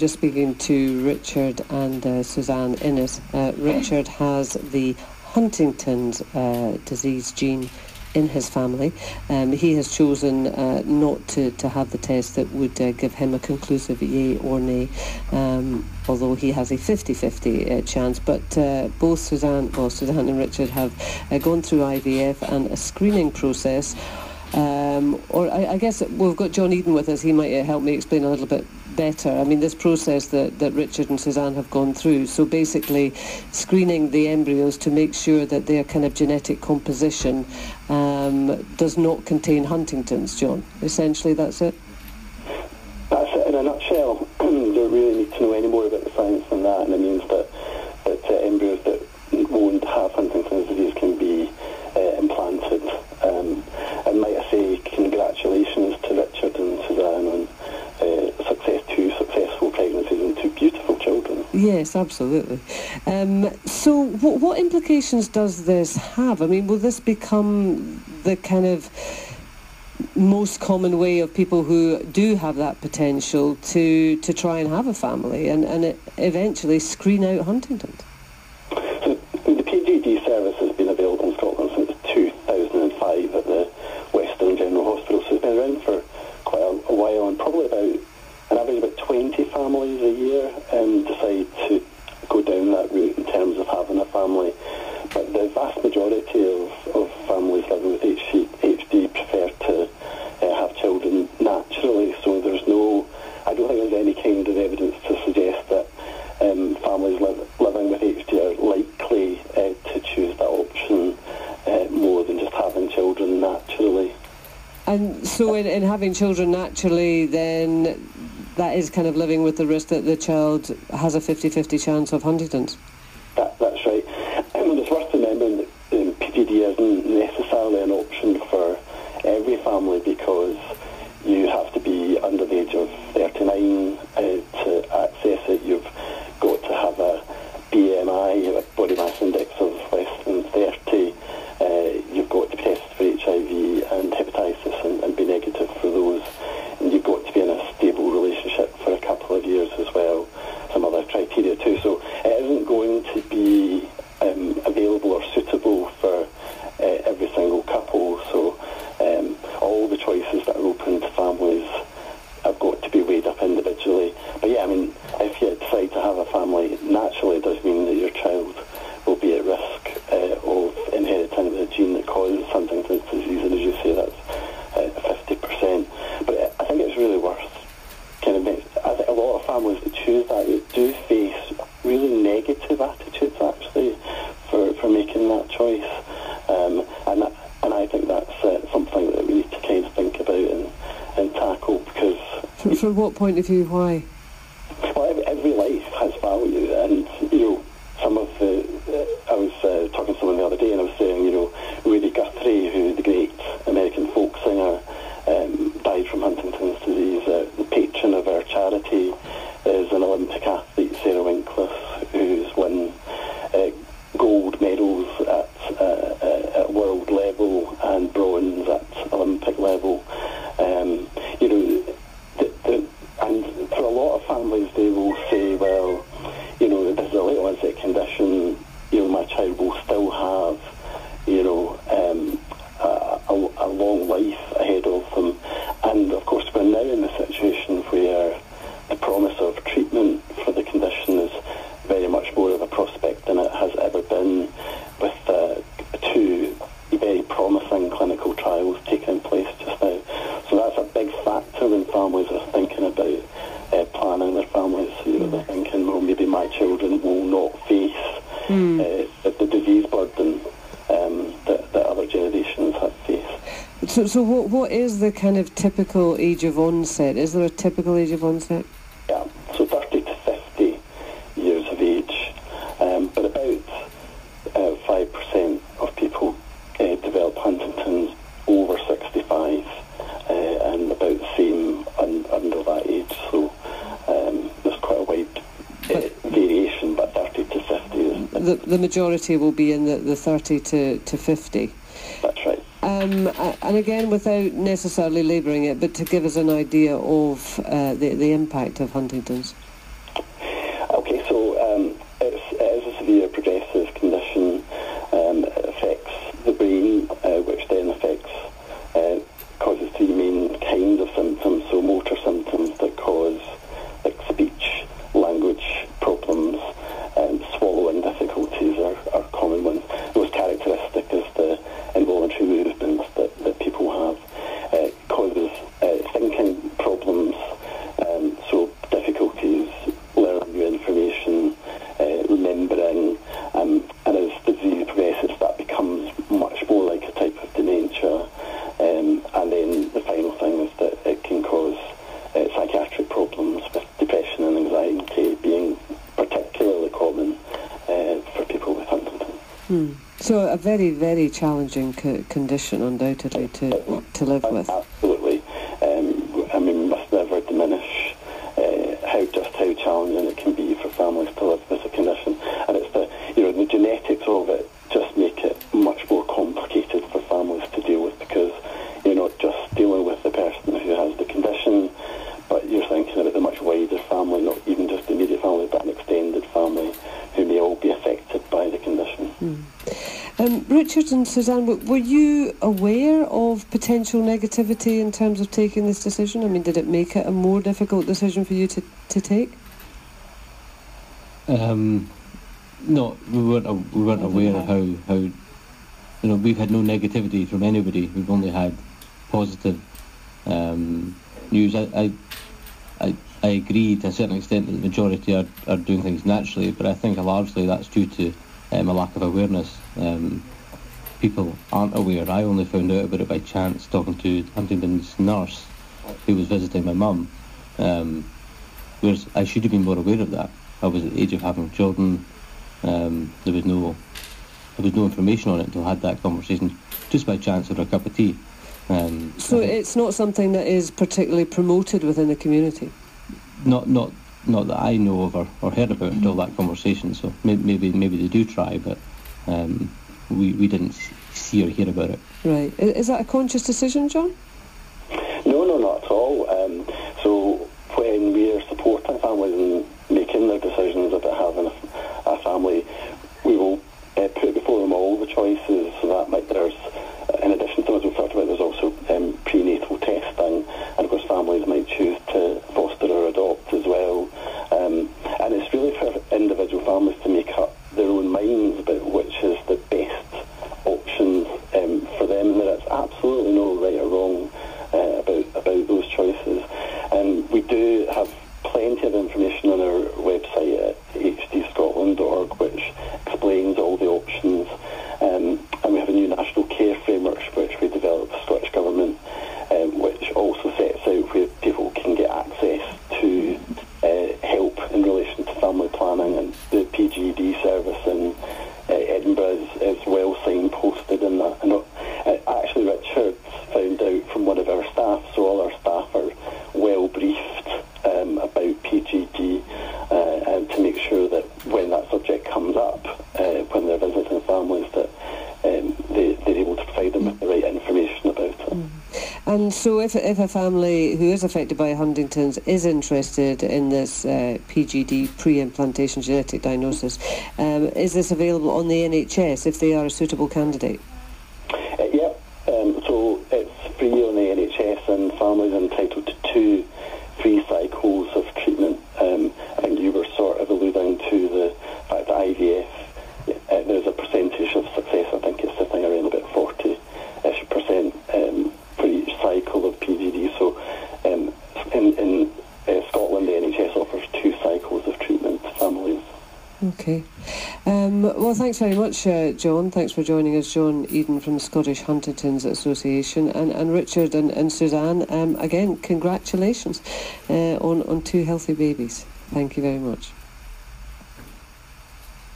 Just speaking to Richard and uh, Suzanne Innes. Uh, Richard has the Huntington's uh, disease gene in his family. Um, he has chosen uh, not to, to have the test that would uh, give him a conclusive yay or nay, um, although he has a 50-50 uh, chance. But uh, both Suzanne, well, Suzanne and Richard have uh, gone through IVF and a screening process. Um, or I, I, guess we've got John Eden with us. He might uh, help me explain a little bit better. I mean, this process that, that Richard and Suzanne have gone through. So basically, screening the embryos to make sure that their kind of genetic composition um, does not contain Huntington's, John. Essentially, that's it. Yes, absolutely. Um, so, w- what implications does this have? I mean, will this become the kind of most common way of people who do have that potential to, to try and have a family and, and eventually screen out Huntington's? so in, in having children naturally, then that is kind of living with the risk that the child has a 50-50 chance of Huntington's. families that choose that you do face really negative attitudes actually for, for making that choice. Um, and, and I think that's uh, something that we need to kind of think about and, and tackle because... From, from what point of view, why? schools uh, families are thinking about uh, planning their families. You know, they're thinking, well, maybe my children will not face mm. uh, the, disease burden um, that, that, other generations have faced. So, so what, what is the kind of typical age of onset? Is there a typical age of onset? the, the majority will be in the, the 30 to, to 50. That's right. Um, and again, without necessarily labouring it, but to give us an idea of uh, the, the impact of Huntington's. Hmm. So a very, very challenging co- condition, undoubtedly, to, to live with. Um, Richard and Suzanne, were you aware of potential negativity in terms of taking this decision? I mean, did it make it a more difficult decision for you to, to take? Um, no, we weren't, we weren't aware of how, how, you know, we've had no negativity from anybody. We've only had positive um, news. I, I, I, I agree to a certain extent that the majority are, are doing things naturally, but I think largely that's due to um, a lack of awareness. Um, people aren't aware. I only found out about it by chance talking to Huntington's nurse who was visiting my mum. Um, whereas I should have been more aware of that. I was at the age of having children. Um, there was no there was no information on it until I had that conversation just by chance over a cup of tea. Um, so it's not something that is particularly promoted within the community. Not not not that I know of or, or heard about mm-hmm. until mm. that conversation. So maybe maybe they do try, but um, we we didn't see or hear about it. Right. Is that a conscious decision, John? No, no, not at all. Um, so And so, if, if a family who is affected by Huntington's is interested in this uh, PGD pre implantation genetic diagnosis, um, is this available on the NHS if they are a suitable candidate? Okay. Um, well, thanks very much, uh, John. Thanks for joining us, John Eden from the Scottish Huntingtons Association, and, and Richard and, and Suzanne. Um, again, congratulations uh, on, on two healthy babies. Thank you very much.